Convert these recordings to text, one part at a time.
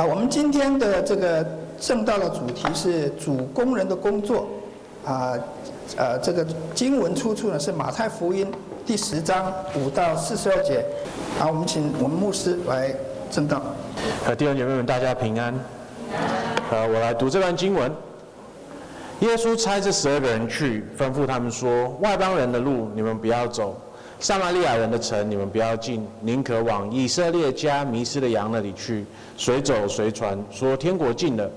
好，我们今天的这个正道的主题是主工人的工作，啊，呃，这个经文出处呢是马太福音第十章五到四十二节。好，我们请我们牧师来正道。呃，弟兄姐妹们，大家平安。呃，我来读这段经文。耶稣差这十二个人去，吩咐他们说：外邦人的路你们不要走，撒玛利亚人的城你们不要进，宁可往以色列家迷失的羊那里去。随走随传，说天国近了，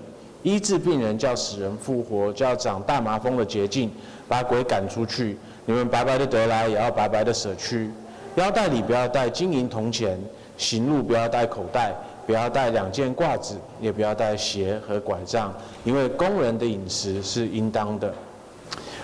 医治病人，叫死人复活，叫长大麻风的洁净，把鬼赶出去。你们白白的得来，也要白白的舍去。腰带里不要带金银铜钱，行路不要带口袋。不要带两件褂子，也不要带鞋和拐杖，因为工人的饮食是应当的。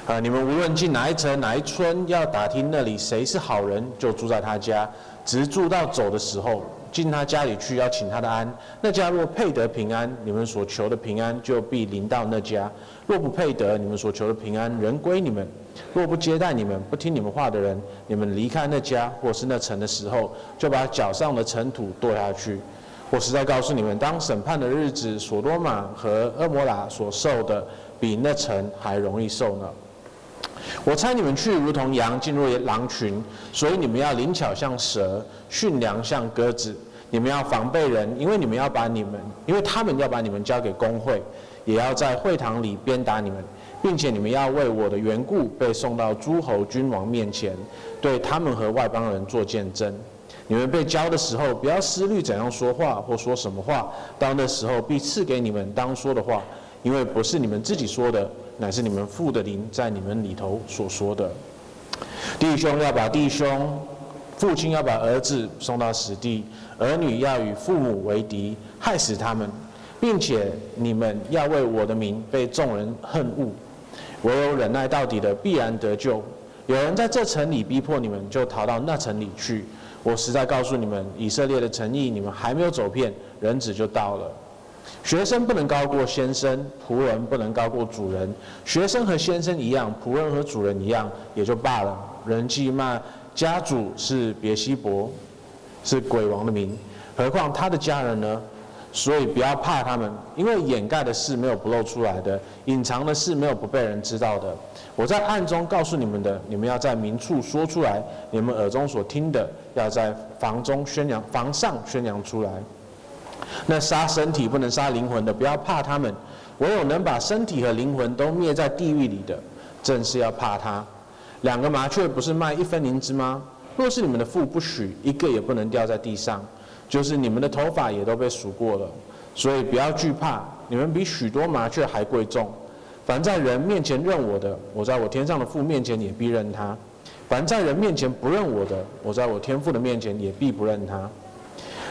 啊，你们无论进哪一城哪一村，要打听那里谁是好人，就住在他家，直住到走的时候，进他家里去，要请他的安。那家若配得平安，你们所求的平安就必临到那家；若不配得，你们所求的平安仍归你们。若不接待你们，不听你们话的人，你们离开那家或是那城的时候，就把脚上的尘土跺下去。我实在告诉你们，当审判的日子，所多玛和蛾摩拉所受的，比那城还容易受呢。我猜你们去，如同羊进入狼群，所以你们要灵巧像蛇，驯良像鸽子。你们要防备人，因为你们要把你们，因为他们要把你们交给工会，也要在会堂里鞭打你们，并且你们要为我的缘故被送到诸侯君王面前，对他们和外邦人做见证。你们被教的时候，不要思虑怎样说话或说什么话。到那时候，必赐给你们当说的话，因为不是你们自己说的，乃是你们父的灵在你们里头所说的。弟兄要把弟兄，父亲要把儿子送到死地，儿女要与父母为敌，害死他们，并且你们要为我的名被众人恨恶。唯有忍耐到底的，必然得救。有人在这城里逼迫你们，就逃到那城里去。我实在告诉你们，以色列的诚意，你们还没有走遍，人子就到了。学生不能高过先生，仆人不能高过主人。学生和先生一样，仆人和主人一样，也就罢了。人既骂家主是别西伯，是鬼王的名，何况他的家人呢？所以不要怕他们，因为掩盖的事没有不露出来的，隐藏的事没有不被人知道的。我在暗中告诉你们的，你们要在明处说出来；你们耳中所听的，要在房中宣扬，房上宣扬出来。那杀身体不能杀灵魂的，不要怕他们；唯有能把身体和灵魂都灭在地狱里的，正是要怕他。两个麻雀不是卖一分银子吗？若是你们的父不许，一个也不能掉在地上。就是你们的头发也都被数过了，所以不要惧怕，你们比许多麻雀还贵重。凡在人面前认我的，我在我天上的父面前也必认他；凡在人面前不认我的，我在我天父的面前也必不认他。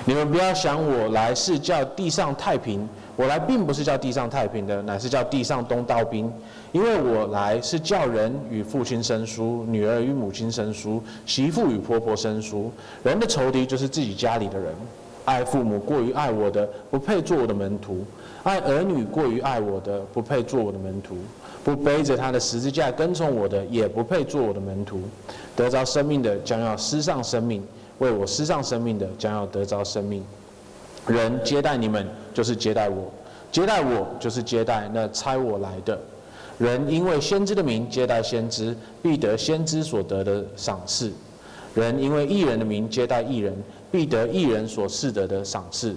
你们不要想我来是叫地上太平，我来并不是叫地上太平的，乃是叫地上动刀兵。因为我来是叫人与父亲生疏，女儿与母亲生疏，媳妇与婆婆生疏。人的仇敌就是自己家里的人。爱父母过于爱我的，不配做我的门徒；爱儿女过于爱我的，不配做我的门徒；不背着他的十字架跟从我的，也不配做我的门徒。得着生命的，将要失上生命；为我失丧生命的，将要得着生命。人接待你们，就是接待我；接待我，就是接待那差我来的。人因为先知的名接待先知，必得先知所得的赏赐；人因为义人的名接待义人，必得义人所赐得的赏赐。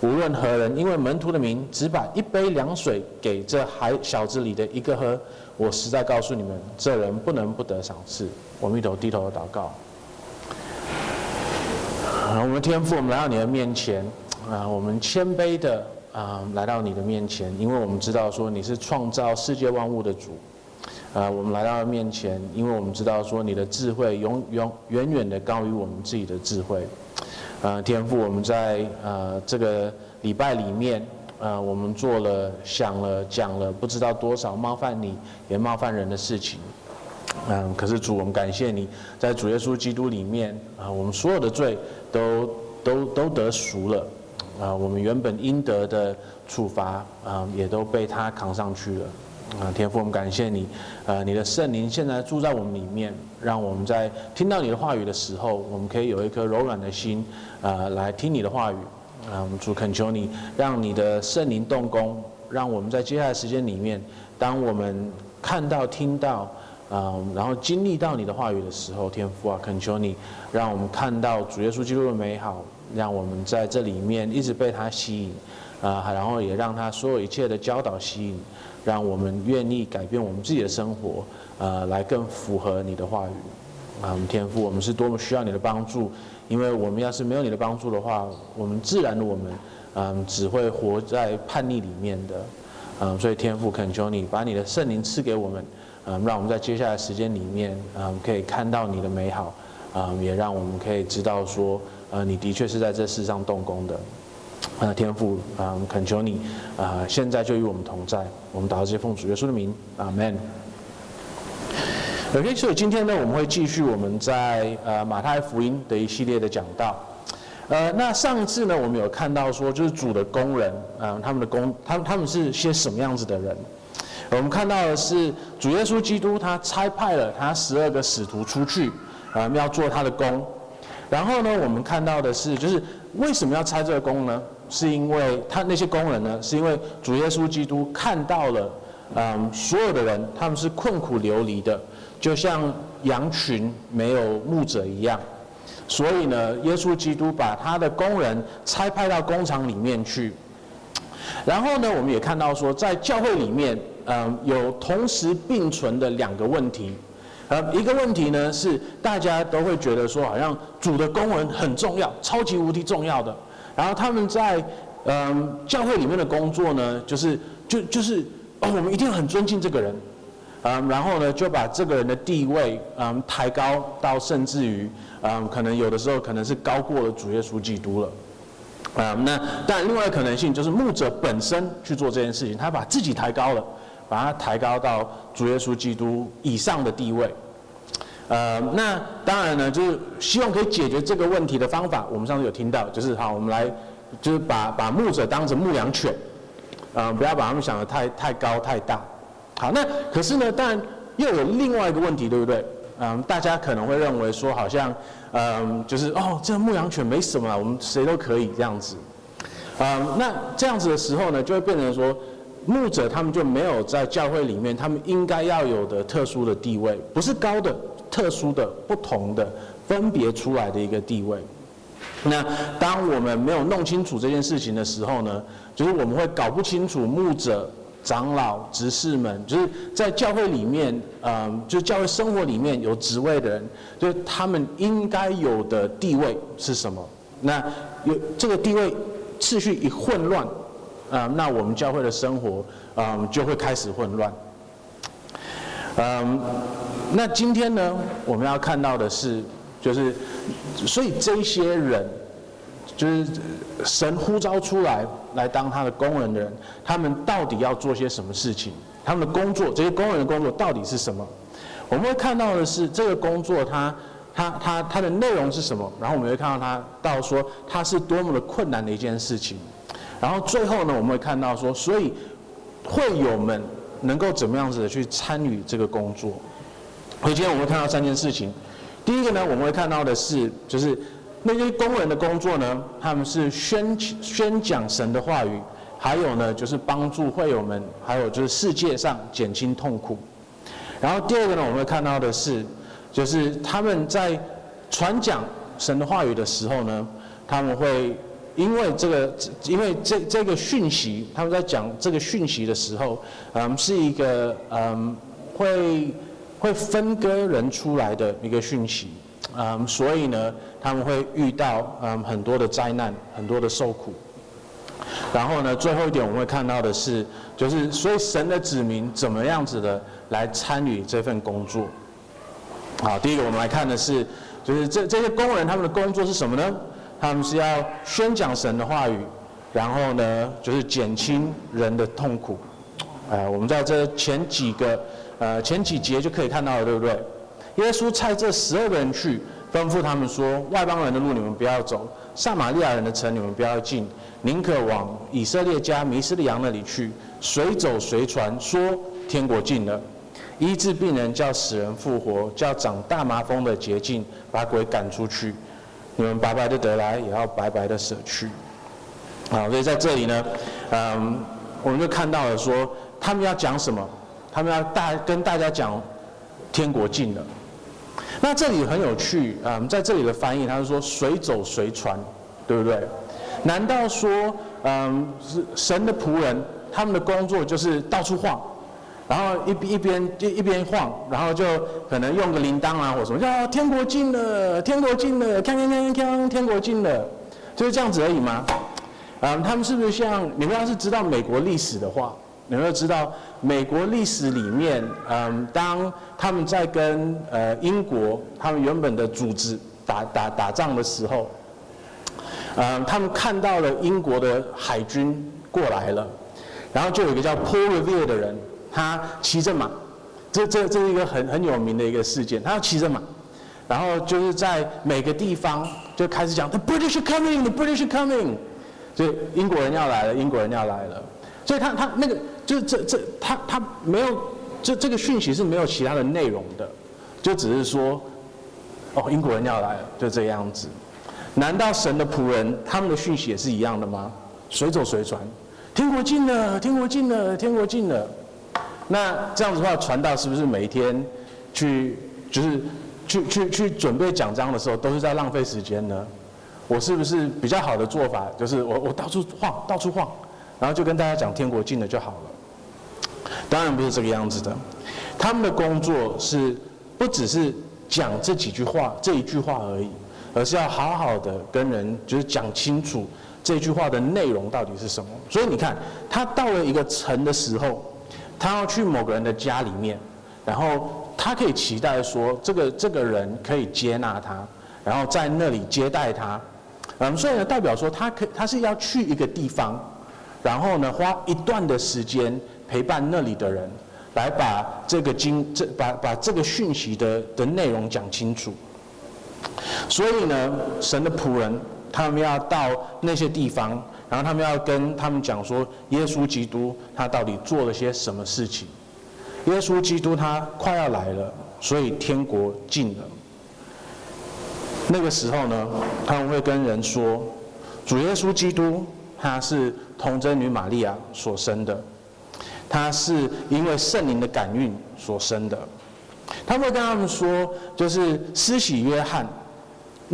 无论何人因为门徒的名，只把一杯凉水给这孩小子里的一个喝，我实在告诉你们，这人不能不得赏赐。我们一同低头祷告。我们天父，我们来到你的面前，啊，我们谦卑的。啊、来到你的面前，因为我们知道说你是创造世界万物的主。啊、我们来到面前，因为我们知道说你的智慧永永远远的高于我们自己的智慧。啊、天父，我们在呃这个礼拜里面，啊、我们做了、想了、讲了不知道多少冒犯你也冒犯人的事情。嗯、可是主，我们感谢你在主耶稣基督里面啊、我们所有的罪都都都得赎了。啊，我们原本应得的处罚啊，也都被他扛上去了。啊，天父，我们感谢你，呃，你的圣灵现在住在我们里面，让我们在听到你的话语的时候，我们可以有一颗柔软的心，啊，来听你的话语，啊，我们主恳求你，让你的圣灵动工，让我们在接下来时间里面，当我们看到、听到，啊，然后经历到你的话语的时候，天父啊，恳求你，让我们看到主耶稣基督的美好，让我们在这里面一直被他吸引，啊，然后也让他所有一切的教导吸引，让我们愿意改变我们自己的生活，呃，来更符合你的话语，啊，我们天父，我们是多么需要你的帮助。因为我们要是没有你的帮助的话，我们自然的我们，嗯，只会活在叛逆里面的，嗯，所以天父恳求你把你的圣灵赐给我们，嗯，让我们在接下来时间里面，嗯，可以看到你的美好，嗯，也让我们可以知道说，呃，你的确是在这世上动工的，啊，天父，嗯，恳求你，啊，现在就与我们同在，我们祷告这些奉主耶稣的名，阿门。OK，所以今天呢，我们会继续我们在呃马太福音的一系列的讲道。呃，那上次呢，我们有看到说，就是主的工人，嗯、呃，他们的工，他们他们是些什么样子的人？我们看到的是主耶稣基督，他差派了他十二个使徒出去，啊、要做他的工。然后呢，我们看到的是，就是为什么要差这个工呢？是因为他那些工人呢，是因为主耶稣基督看到了，嗯、所有的人他们是困苦流离的。就像羊群没有牧者一样，所以呢，耶稣基督把他的工人差派到工厂里面去。然后呢，我们也看到说，在教会里面，嗯，有同时并存的两个问题。呃，一个问题呢是大家都会觉得说，好像主的公文很重要，超级无敌重要的。然后他们在嗯教会里面的工作呢，就是就就是哦，我们一定很尊敬这个人。嗯，然后呢，就把这个人的地位，嗯，抬高到甚至于，嗯，可能有的时候可能是高过了主耶稣基督了。嗯，那但另外可能性就是牧者本身去做这件事情，他把自己抬高了，把它抬高到主耶稣基督以上的地位。呃，那当然呢，就是希望可以解决这个问题的方法，我们上次有听到，就是好，我们来就是把把牧者当成牧羊犬，嗯，不要把他们想得太太高太大。好，那可是呢，当然又有另外一个问题，对不对？嗯，大家可能会认为说，好像，嗯，就是哦，这牧羊犬没什么，我们谁都可以这样子。嗯，那这样子的时候呢，就会变成说，牧者他们就没有在教会里面他们应该要有的特殊的地位，不是高的、特殊的、不同的、分别出来的一个地位。那当我们没有弄清楚这件事情的时候呢，就是我们会搞不清楚牧者。长老、执事们，就是在教会里面，嗯，就是教会生活里面有职位的人，就是他们应该有的地位是什么？那有这个地位次序一混乱，啊，那我们教会的生活，嗯，就会开始混乱。嗯，那今天呢，我们要看到的是，就是，所以这些人。就是神呼召出来来当他的工人的人，他们到底要做些什么事情？他们的工作，这些工人的工作到底是什么？我们会看到的是这个工作它，它它它它的内容是什么？然后我们会看到他到说他是多么的困难的一件事情。然后最后呢，我们会看到说，所以会友们能够怎么样子的去参与这个工作？所以今天我们会看到三件事情。第一个呢，我们会看到的是就是。那些工人的工作呢，他们是宣宣讲神的话语，还有呢，就是帮助会友们，还有就是世界上减轻痛苦。然后第二个呢，我们会看到的是，就是他们在传讲神的话语的时候呢，他们会因为这个，因为这这个讯息，他们在讲这个讯息的时候，嗯，是一个嗯，会会分割人出来的一个讯息。嗯，所以呢，他们会遇到嗯很多的灾难，很多的受苦。然后呢，最后一点我们会看到的是，就是所以神的子民怎么样子的来参与这份工作。好，第一个我们来看的是，就是这这些工人他们的工作是什么呢？他们是要宣讲神的话语，然后呢，就是减轻人的痛苦。呃，我们在这前几个呃前几节就可以看到了，对不对？耶稣差这十二个人去，吩咐他们说：“外邦人的路你们不要走，撒玛利亚人的城你们不要进，宁可往以色列家迷失的羊那里去。随走随传，说天国近了，医治病人，叫死人复活，叫长大麻风的洁净，把鬼赶出去。你们白白的得来，也要白白的舍去。”好，所以在这里呢，嗯，我们就看到了说，他们要讲什么？他们要大跟大家讲，天国近了。那这里很有趣啊，嗯，在这里的翻译，他是说随走随传，对不对？难道说，嗯，是神的仆人，他们的工作就是到处晃，然后一边一边就一边晃，然后就可能用个铃铛啊或什么，叫天国近了，天国近了，锵锵锵锵，天国近了，就是这样子而已吗？嗯，他们是不是像你们要是知道美国历史的话，你们要知道美国历史里面，嗯，当他们在跟呃英国他们原本的组织打打打仗的时候。嗯，他们看到了英国的海军过来了，然后就有一个叫 Paul Revere 的人，他骑着马，这这这是一个很很有名的一个事件，他要骑着马，然后就是在每个地方就开始讲 The British are coming, the British are coming，所以英国人要来了，英国人要来了，所以他他那个就是这这他他没有这这个讯息是没有其他的内容的，就只是说，哦，英国人要来了，就这样子。难道神的仆人他们的讯息也是一样的吗？随走随传，天国近了，天国近了，天国近了。那这样子的话，传道是不是每一天去就是去去去准备讲章的时候，都是在浪费时间呢？我是不是比较好的做法，就是我我到处晃，到处晃，然后就跟大家讲天国近了就好了？当然不是这个样子的。他们的工作是不只是讲这几句话，这一句话而已。而是要好好的跟人就是讲清楚这句话的内容到底是什么。所以你看，他到了一个城的时候，他要去某个人的家里面，然后他可以期待说，这个这个人可以接纳他，然后在那里接待他。嗯，所以呢，代表说他可他是要去一个地方，然后呢，花一段的时间陪伴那里的人，来把这个经这把把这个讯息的的内容讲清楚。所以呢，神的仆人他们要到那些地方，然后他们要跟他们讲说，耶稣基督他到底做了些什么事情？耶稣基督他快要来了，所以天国近了。那个时候呢，他们会跟人说，主耶稣基督他是童贞女玛利亚所生的，他是因为圣灵的感孕所生的。他会跟他们说，就是施洗约翰。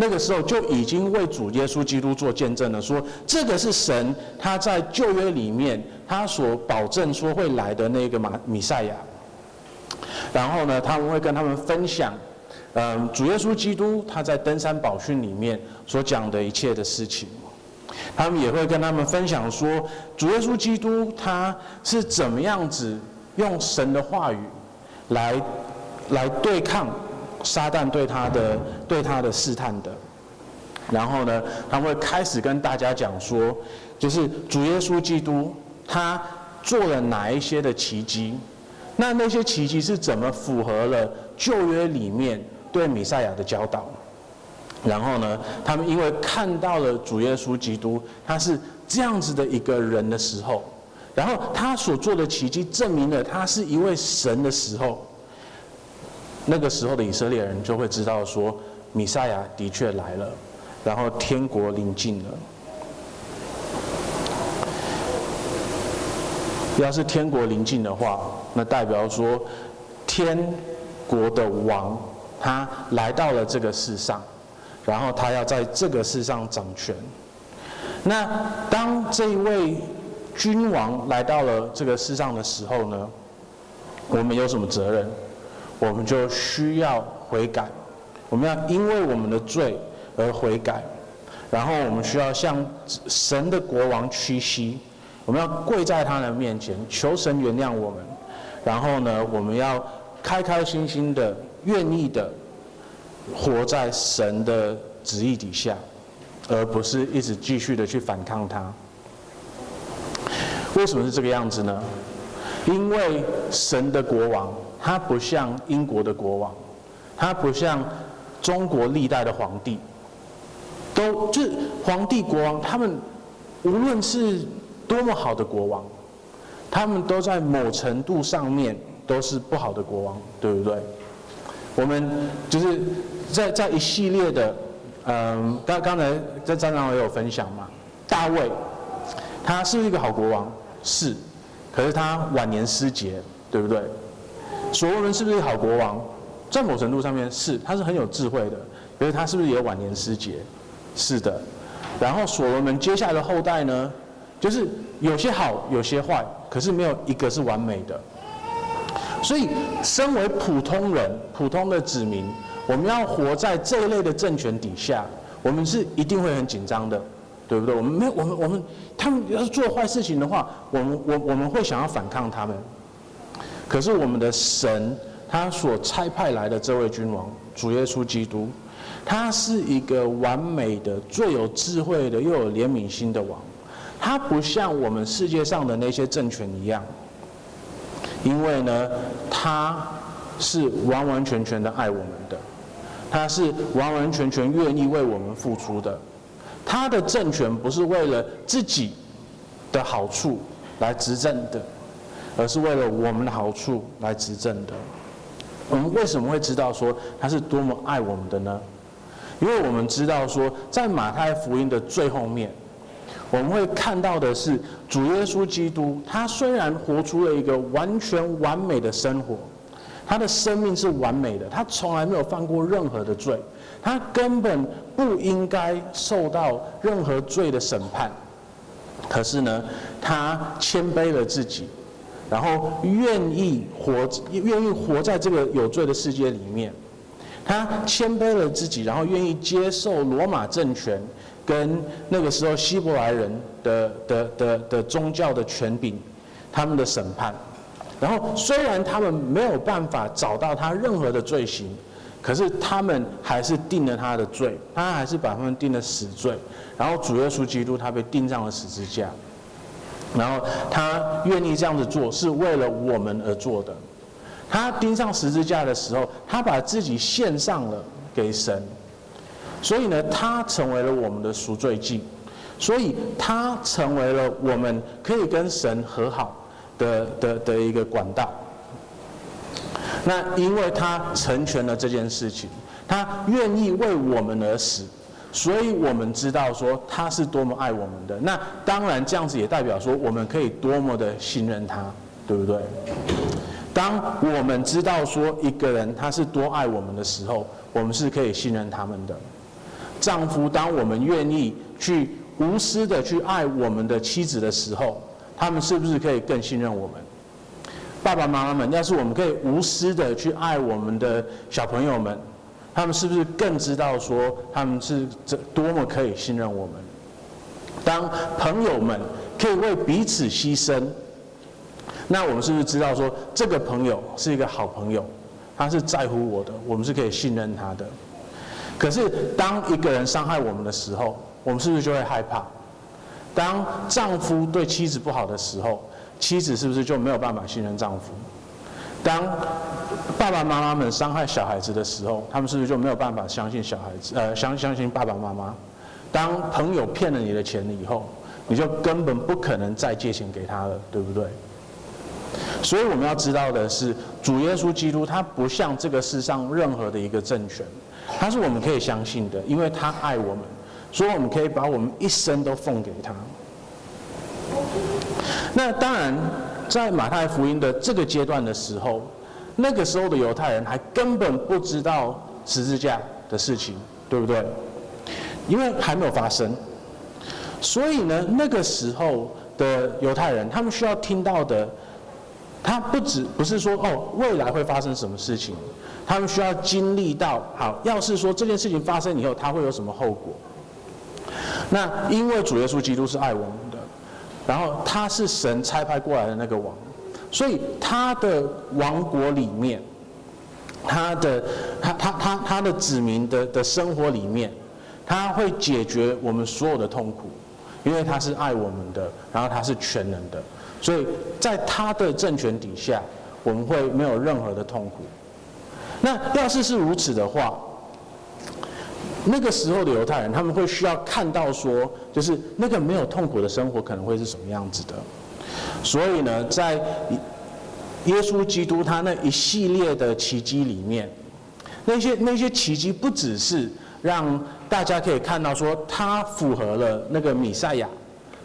那个时候就已经为主耶稣基督做见证了，说这个是神他在旧约里面他所保证说会来的那个马米赛亚。然后呢，他们会跟他们分享，嗯，主耶稣基督他在登山宝训里面所讲的一切的事情。他们也会跟他们分享说，主耶稣基督他是怎么样子用神的话语来来对抗。撒旦对他的对他的试探的，然后呢，他会开始跟大家讲说，就是主耶稣基督他做了哪一些的奇迹，那那些奇迹是怎么符合了旧约里面对弥赛亚的教导？然后呢，他们因为看到了主耶稣基督他是这样子的一个人的时候，然后他所做的奇迹证明了他是一位神的时候。那个时候的以色列人就会知道说，弥赛亚的确来了，然后天国临近了。要是天国临近的话，那代表说，天国的王他来到了这个世上，然后他要在这个世上掌权。那当这一位君王来到了这个世上的时候呢，我们有什么责任？我们就需要悔改，我们要因为我们的罪而悔改，然后我们需要向神的国王屈膝，我们要跪在他的面前求神原谅我们，然后呢，我们要开开心心的、愿意的活在神的旨意底下，而不是一直继续的去反抗他。为什么是这个样子呢？因为神的国王。他不像英国的国王，他不像中国历代的皇帝，都就是皇帝国王，他们无论是多么好的国王，他们都在某程度上面都是不好的国王，对不对？我们就是在在一系列的，嗯，刚刚才在张长也有分享嘛，大卫，他是不是一个好国王？是，可是他晚年失节，对不对？所罗门是不是好国王？在某程度上面是，他是很有智慧的，可是他是不是也晚年失节？是的。然后所罗门接下来的后代呢，就是有些好，有些坏，可是没有一个是完美的。所以，身为普通人、普通的子民，我们要活在这一类的政权底下，我们是一定会很紧张的，对不对？我们没有，我们我们他们要是做坏事情的话，我们我我们会想要反抗他们。可是我们的神，他所差派来的这位君王，主耶稣基督。他是一个完美的、最有智慧的、又有怜悯心的王。他不像我们世界上的那些政权一样，因为呢，他是完完全全的爱我们的，他是完完全全愿意为我们付出的。他的政权不是为了自己的好处来执政的，而是为了我们的好处来执政的。我们为什么会知道说他是多么爱我们的呢？因为我们知道说，在马太福音的最后面，我们会看到的是主耶稣基督，他虽然活出了一个完全完美的生活，他的生命是完美的，他从来没有犯过任何的罪，他根本不应该受到任何罪的审判。可是呢，他谦卑了自己，然后愿意活，愿意活在这个有罪的世界里面。他谦卑了自己，然后愿意接受罗马政权跟那个时候希伯来人的的的的宗教的权柄，他们的审判。然后虽然他们没有办法找到他任何的罪行，可是他们还是定了他的罪，他还是把他们定了死罪。然后主耶稣基督他被钉上了十字架，然后他愿意这样子做，是为了我们而做的。他钉上十字架的时候，他把自己献上了给神，所以呢，他成为了我们的赎罪祭，所以他成为了我们可以跟神和好的的的一个管道。那因为他成全了这件事情，他愿意为我们而死，所以我们知道说他是多么爱我们的。那当然这样子也代表说我们可以多么的信任他，对不对？当我们知道说一个人他是多爱我们的时候，我们是可以信任他们的。丈夫，当我们愿意去无私的去爱我们的妻子的时候，他们是不是可以更信任我们？爸爸妈妈们，要是我们可以无私的去爱我们的小朋友们，他们是不是更知道说他们是这多么可以信任我们？当朋友们可以为彼此牺牲。那我们是不是知道说这个朋友是一个好朋友，他是在乎我的，我们是可以信任他的。可是当一个人伤害我们的时候，我们是不是就会害怕？当丈夫对妻子不好的时候，妻子是不是就没有办法信任丈夫？当爸爸妈妈们伤害小孩子的时候，他们是不是就没有办法相信小孩子？呃，相相信爸爸妈妈？当朋友骗了你的钱以后，你就根本不可能再借钱给他了，对不对？所以我们要知道的是，主耶稣基督他不像这个世上任何的一个政权，他是我们可以相信的，因为他爱我们，所以我们可以把我们一生都奉给他。那当然，在马太福音的这个阶段的时候，那个时候的犹太人还根本不知道十字架的事情，对不对？因为还没有发生，所以呢，那个时候的犹太人，他们需要听到的。他不止不是说哦，未来会发生什么事情，他们需要经历到好，要是说这件事情发生以后，他会有什么后果？那因为主耶稣基督是爱我们，然后他是神差派过来的那个王，所以他的王国里面，他的他他他他的子民的的生活里面，他会解决我们所有的痛苦，因为他是爱我们的，然后他是全能的。所以在他的政权底下，我们会没有任何的痛苦。那要是是如此的话，那个时候的犹太人他们会需要看到说，就是那个没有痛苦的生活可能会是什么样子的。所以呢，在耶稣基督他那一系列的奇迹里面，那些那些奇迹不只是让大家可以看到说他符合了那个米赛亚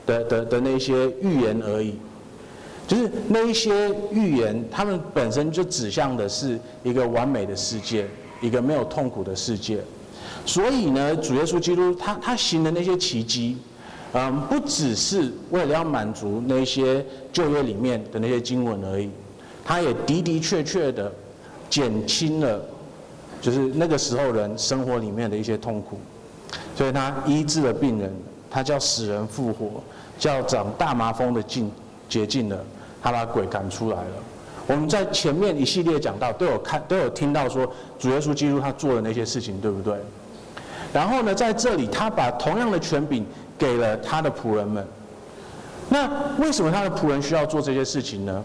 的的的那些预言而已。就是那一些预言，他们本身就指向的是一个完美的世界，一个没有痛苦的世界。所以呢，主耶稣基督他他行的那些奇迹，嗯，不只是为了要满足那些旧约里面的那些经文而已，他也的的确确的减轻了，就是那个时候人生活里面的一些痛苦。所以他医治了病人，他叫死人复活，叫长大麻风的尽洁净了。他把鬼赶出来了。我们在前面一系列讲到，都有看，都有听到说，主耶稣基督他做的那些事情，对不对？然后呢，在这里他把同样的权柄给了他的仆人们。那为什么他的仆人需要做这些事情呢？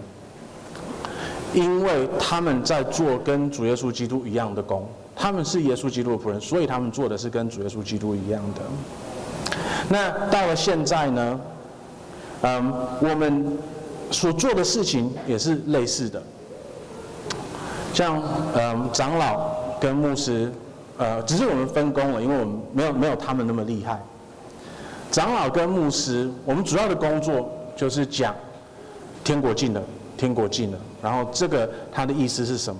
因为他们在做跟主耶稣基督一样的工，他们是耶稣基督的仆人，所以他们做的是跟主耶稣基督一样的。那到了现在呢，嗯，我们。所做的事情也是类似的，像嗯长老跟牧师，呃，只是我们分工了，因为我们没有没有他们那么厉害。长老跟牧师，我们主要的工作就是讲天国近了，天国近了，然后这个它的意思是什么？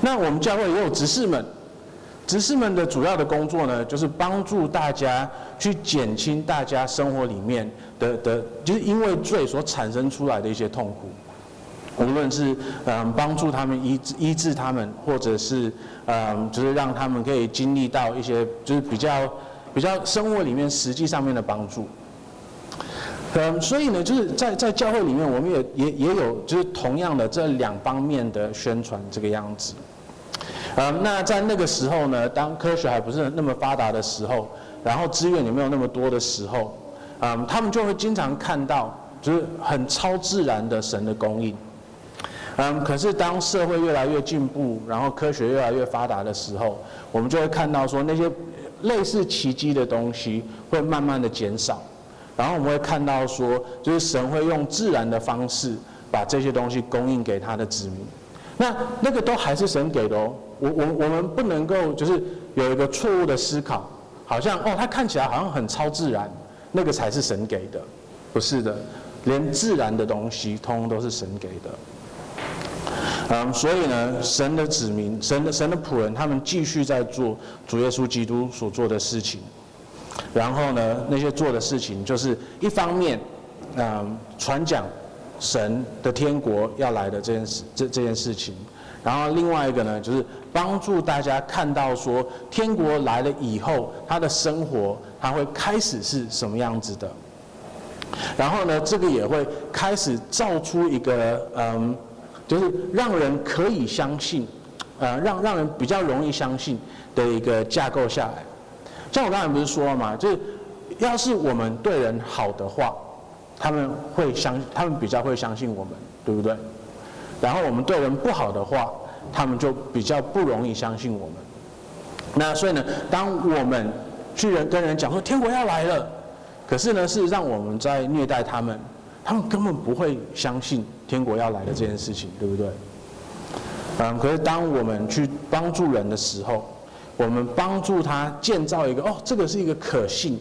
那我们教会也有执事们。执事们的主要的工作呢，就是帮助大家去减轻大家生活里面的的，就是因为罪所产生出来的一些痛苦，无论是嗯帮助他们医治医治他们，或者是嗯就是让他们可以经历到一些就是比较比较生活里面实际上面的帮助。嗯，所以呢，就是在在教会里面，我们也也也有就是同样的这两方面的宣传这个样子。嗯，那在那个时候呢，当科学还不是那么发达的时候，然后资源也没有那么多的时候，嗯，他们就会经常看到，就是很超自然的神的供应。嗯，可是当社会越来越进步，然后科学越来越发达的时候，我们就会看到说那些类似奇迹的东西会慢慢的减少，然后我们会看到说，就是神会用自然的方式把这些东西供应给他的子民。那那个都还是神给的哦。我我我们不能够就是有一个错误的思考，好像哦，它看起来好像很超自然，那个才是神给的，不是的，连自然的东西通通都是神给的。嗯，所以呢，神的子民，神的神的仆人，他们继续在做主耶稣基督所做的事情。然后呢，那些做的事情就是一方面，嗯，传讲神的天国要来的这件事，这这件事情。然后另外一个呢，就是帮助大家看到说，天国来了以后，他的生活他会开始是什么样子的。然后呢，这个也会开始造出一个嗯，就是让人可以相信，呃，让让人比较容易相信的一个架构下来。像我刚才不是说了吗？就是要是我们对人好的话，他们会相，他们比较会相信我们，对不对？然后我们对人不好的话，他们就比较不容易相信我们。那所以呢，当我们去人跟人讲说天国要来了，可是呢是让我们在虐待他们，他们根本不会相信天国要来的这件事情，对不对？嗯，可是当我们去帮助人的时候，我们帮助他建造一个哦，这个是一个可信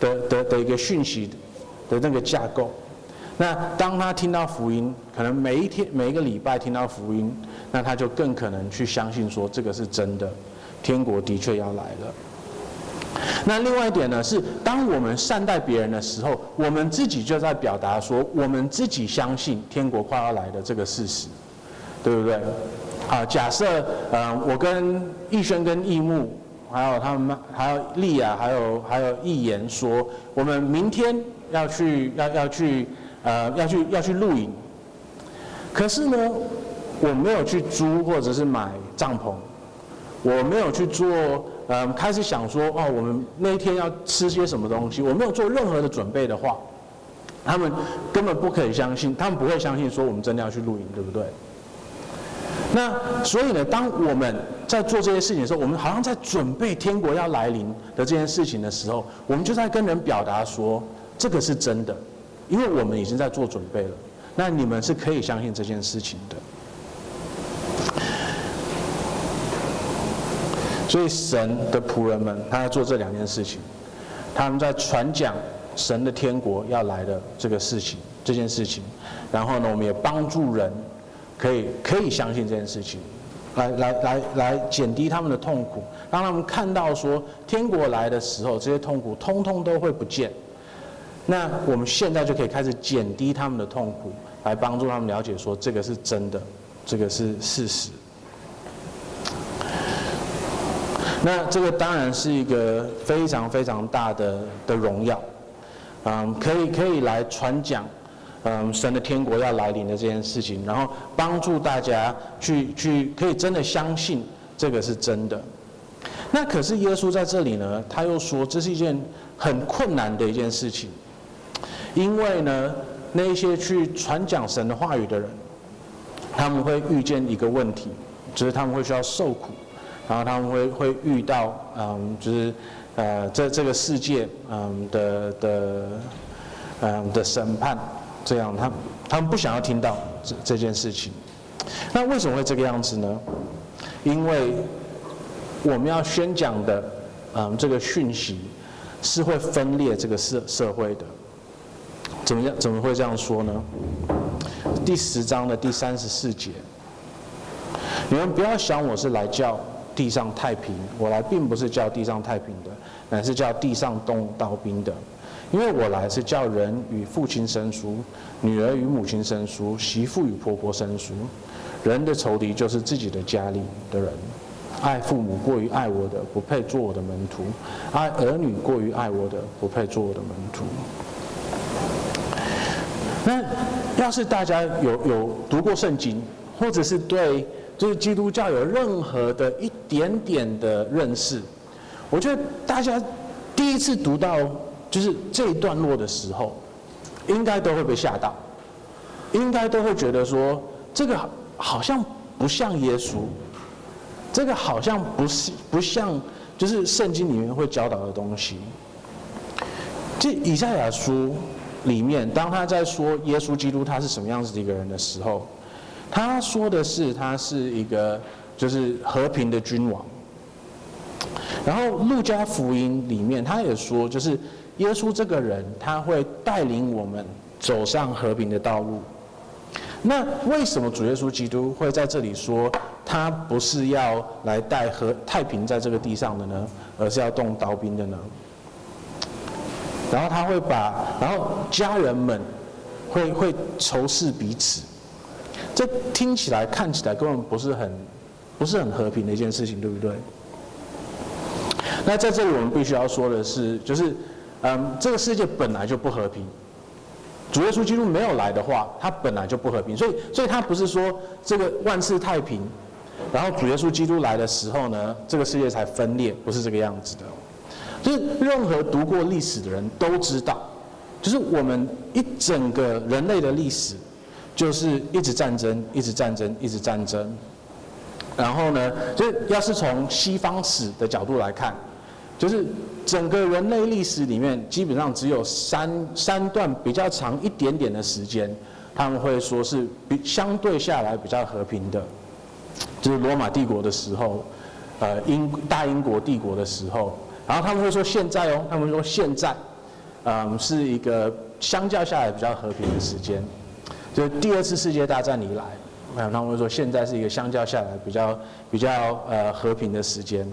的的的一个讯息的那个架构。那当他听到福音，可能每一天每一个礼拜听到福音，那他就更可能去相信说这个是真的，天国的确要来了。那另外一点呢，是当我们善待别人的时候，我们自己就在表达说我们自己相信天国快要来的这个事实，对不对？好，假设呃，我跟逸轩跟逸牧，还有他们，还有丽亚，还有还有逸言说，我们明天要去要要去。呃，要去要去露营，可是呢，我没有去租或者是买帐篷，我没有去做，嗯，开始想说，哦，我们那一天要吃些什么东西，我没有做任何的准备的话，他们根本不可以相信，他们不会相信说我们真的要去露营，对不对？那所以呢，当我们在做这些事情的时候，我们好像在准备天国要来临的这件事情的时候，我们就在跟人表达说，这个是真的。因为我们已经在做准备了，那你们是可以相信这件事情的。所以神的仆人们，他在做这两件事情，他们在传讲神的天国要来的这个事情，这件事情，然后呢，我们也帮助人可以可以相信这件事情，来来来来减低他们的痛苦，让他们看到说天国来的时候，这些痛苦通通都会不见。那我们现在就可以开始减低他们的痛苦，来帮助他们了解说这个是真的，这个是事实。那这个当然是一个非常非常大的的荣耀，嗯，可以可以来传讲，嗯，神的天国要来临的这件事情，然后帮助大家去去可以真的相信这个是真的。那可是耶稣在这里呢，他又说这是一件很困难的一件事情，因为呢，那些去传讲神的话语的人，他们会遇见一个问题，就是他们会需要受苦。然后他们会会遇到，嗯，就是，呃，这这个世界，嗯的的，嗯的审判，这样，他他们不想要听到这这件事情。那为什么会这个样子呢？因为我们要宣讲的，嗯，这个讯息是会分裂这个社社会的。怎么样？怎么会这样说呢？第十章的第三十四节，你们不要想我是来叫。地上太平，我来并不是叫地上太平的，乃是叫地上动刀兵的。因为我来是叫人与父亲生疏，女儿与母亲生疏，媳妇与婆婆生疏。人的仇敌就是自己的家里的人。爱父母过于爱我的，不配做我的门徒；爱儿女过于爱我的，不配做我的门徒。那要是大家有有读过圣经，或者是对。就是基督教有任何的一点点的认识，我觉得大家第一次读到就是这一段落的时候，应该都会被吓到，应该都会觉得说这个好像不像耶稣，这个好像不是不像就是圣经里面会教导的东西。这以赛亚书里面，当他在说耶稣基督他是什么样子的一个人的时候。他说的是，他是一个就是和平的君王。然后路加福音里面，他也说，就是耶稣这个人，他会带领我们走上和平的道路。那为什么主耶稣基督会在这里说，他不是要来带和太平在这个地上的呢，而是要动刀兵的呢？然后他会把，然后家人们会会仇视彼此。这听起来、看起来根本不是很、不是很和平的一件事情，对不对？那在这里我们必须要说的是，就是，嗯，这个世界本来就不和平。主耶稣基督没有来的话，他本来就不和平。所以，所以他不是说这个万事太平，然后主耶稣基督来的时候呢，这个世界才分裂，不是这个样子的。就是任何读过历史的人都知道，就是我们一整个人类的历史。就是一直战争，一直战争，一直战争。然后呢，就是要是从西方史的角度来看，就是整个人类历史里面，基本上只有三三段比较长一点点的时间，他们会说是比相对下来比较和平的，就是罗马帝国的时候，呃英大英国帝国的时候，然后他们会说现在哦，他们说现在，嗯，是一个相较下来比较和平的时间。就第二次世界大战以来，那他们说现在是一个相较下来比较比较呃和平的时间，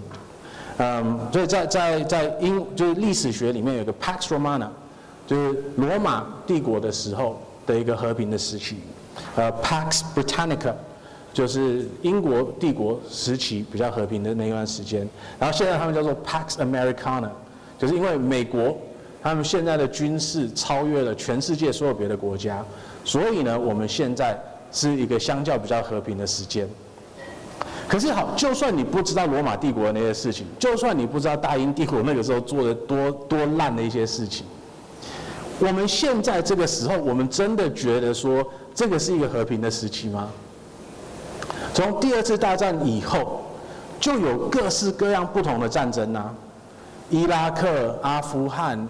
嗯，所以在在在英就是历史学里面有个 Pax Romana，就是罗马帝国的时候的一个和平的时期，呃 Pax Britannica，就是英国帝国时期比较和平的那一段时间，然后现在他们叫做 Pax Americana，就是因为美国他们现在的军事超越了全世界所有别的国家。所以呢，我们现在是一个相较比较和平的时间。可是好，就算你不知道罗马帝国的那些事情，就算你不知道大英帝国那个时候做的多多烂的一些事情，我们现在这个时候，我们真的觉得说这个是一个和平的时期吗？从第二次大战以后，就有各式各样不同的战争啊，伊拉克、阿富汗、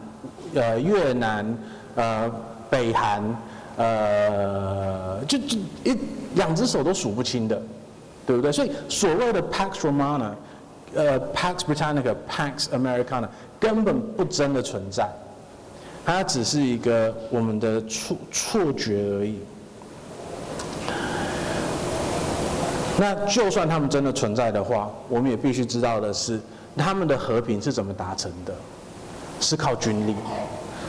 呃越南、呃北韩。呃，就就一两只手都数不清的，对不对？所以所谓的 Pax Romana，呃，Pax Britannica，Pax Americana，根本不真的存在。它只是一个我们的错错觉而已。那就算他们真的存在的话，我们也必须知道的是，他们的和平是怎么达成的？是靠军力，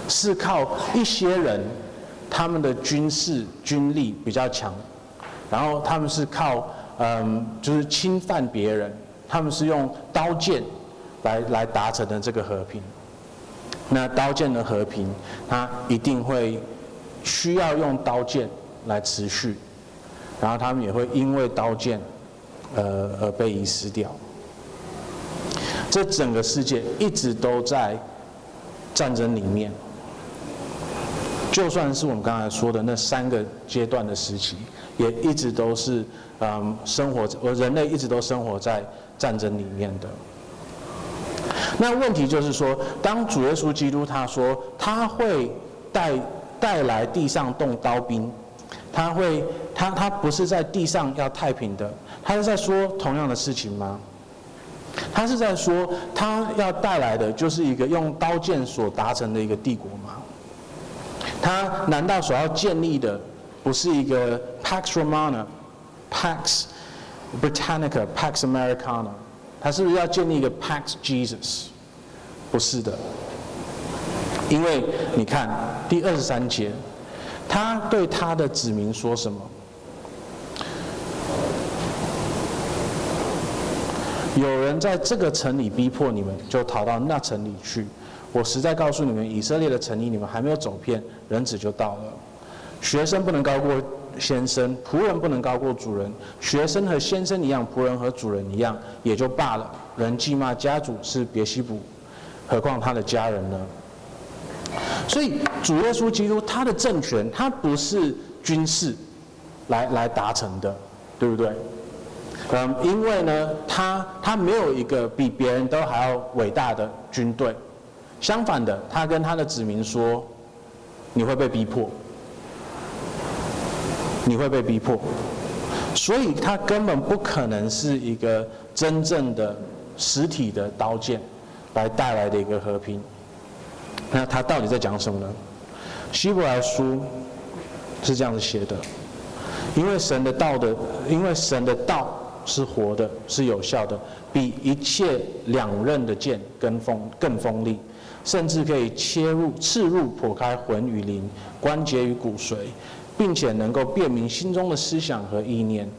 是靠一些人，他们的军事军力比较强，然后他们是靠嗯，就是侵犯别人，他们是用刀剑来来达成的这个和平。那刀剑的和平，它一定会需要用刀剑来持续。然后他们也会因为刀剑，呃，而被遗失掉。这整个世界一直都在战争里面。就算是我们刚才说的那三个阶段的时期，也一直都是，嗯，生活，人类一直都生活在战争里面的。那问题就是说，当主耶稣基督他说他会带带来地上动刀兵。他会，他他不是在地上要太平的，他是在说同样的事情吗？他是在说他要带来的就是一个用刀剑所达成的一个帝国吗？他难道所要建立的不是一个 Pax Romana、Pax Britannica、Pax Americana？他是不是要建立一个 Pax Jesus？不是的，因为你看第二十三节。他对他的子民说什么？有人在这个城里逼迫你们，就逃到那城里去。我实在告诉你们，以色列的诚意，你们还没有走遍，人子就到了。学生不能高过先生，仆人不能高过主人。学生和先生一样，仆人和主人一样，也就罢了。人既骂家主是别西卜，何况他的家人呢？所以，主耶稣基督他的政权，他不是军事来来达成的，对不对？嗯，因为呢，他他没有一个比别人都还要伟大的军队，相反的，他跟他的子民说，你会被逼迫，你会被逼迫，所以他根本不可能是一个真正的实体的刀剑来带来的一个和平。那他到底在讲什么呢？希伯来书是这样子写的：因为神的道的，因为神的道是活的，是有效的，比一切两刃的剑更锋更锋利，甚至可以切入刺入剖开魂与灵、关节与骨髓，并且能够辨明心中的思想和意念。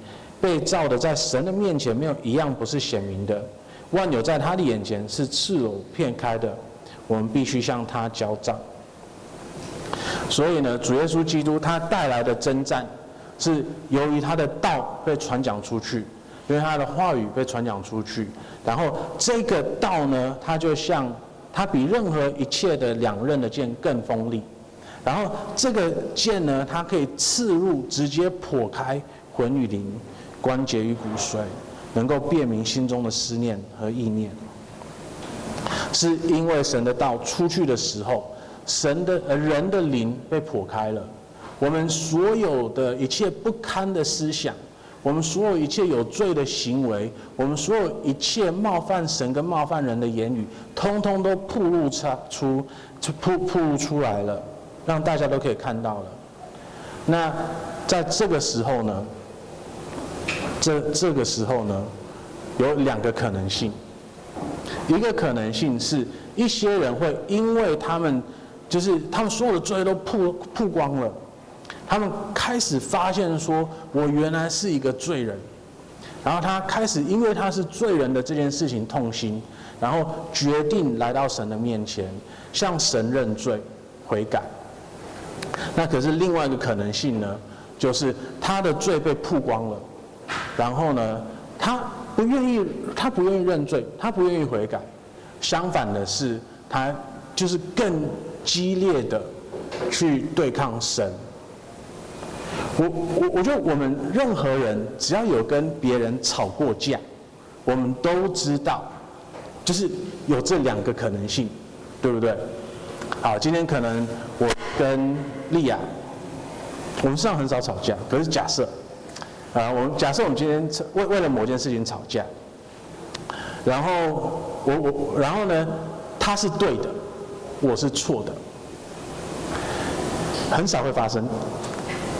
被造的在神的面前没有一样不是显明的，万有在他的眼前是赤裸片开的。我们必须向他交账。所以呢，主耶稣基督他带来的征战，是由于他的道被传讲出去，因为他的话语被传讲出去，然后这个道呢，它就像它比任何一切的两刃的剑更锋利，然后这个剑呢，它可以刺入，直接剖开魂与灵、关节与骨髓，能够辨明心中的思念和意念。是因为神的道出去的时候，神的呃人的灵被剖开了，我们所有的一切不堪的思想，我们所有一切有罪的行为，我们所有一切冒犯神跟冒犯人的言语，通通都暴露出出就暴暴露出来了，让大家都可以看到了。那在这个时候呢，这这个时候呢，有两个可能性。一个可能性是，一些人会因为他们，就是他们所有的罪都曝曝光了，他们开始发现说，我原来是一个罪人，然后他开始因为他是罪人的这件事情痛心，然后决定来到神的面前，向神认罪悔改。那可是另外一个可能性呢，就是他的罪被曝光了，然后呢，他。不愿意，他不愿意认罪，他不愿意悔改。相反的是，他就是更激烈的去对抗神。我我我觉得我们任何人只要有跟别人吵过架，我们都知道，就是有这两个可能性，对不对？好，今天可能我跟丽亚，我们上很少吵架，可是假设。啊，我们假设我们今天为为了某件事情吵架，然后我我然后呢，他是对的，我是错的，很少会发生。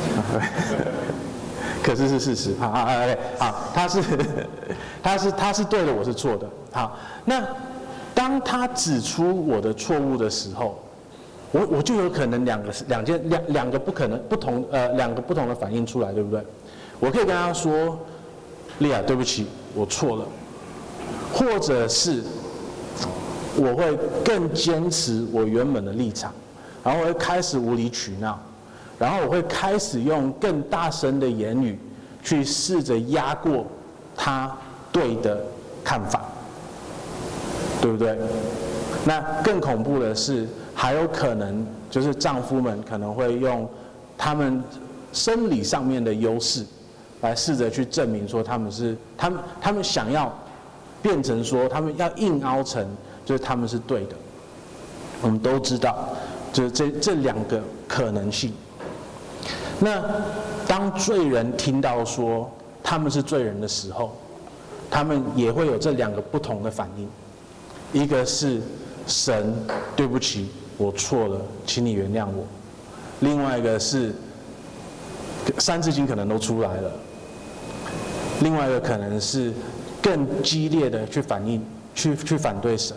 可是是事实。好好好，好，他是 他是他是对的，我是错的。好，那当他指出我的错误的时候，我我就有可能两个两件两两个不可能不同呃两个不同的反应出来，对不对？我可以跟他说，利亚，对不起，我错了，或者是我会更坚持我原本的立场，然后我会开始无理取闹。然后我会开始用更大声的言语去试着压过他对的看法，对不对？那更恐怖的是，还有可能就是丈夫们可能会用他们生理上面的优势来试着去证明说他们是他们他们想要变成说他们要硬凹成就是他们是对的。我们都知道，就是这这两个可能性。那当罪人听到说他们是罪人的时候，他们也会有这两个不同的反应，一个是神，对不起，我错了，请你原谅我；另外一个是三字经可能都出来了，另外一个可能是更激烈的去反应，去去反对神。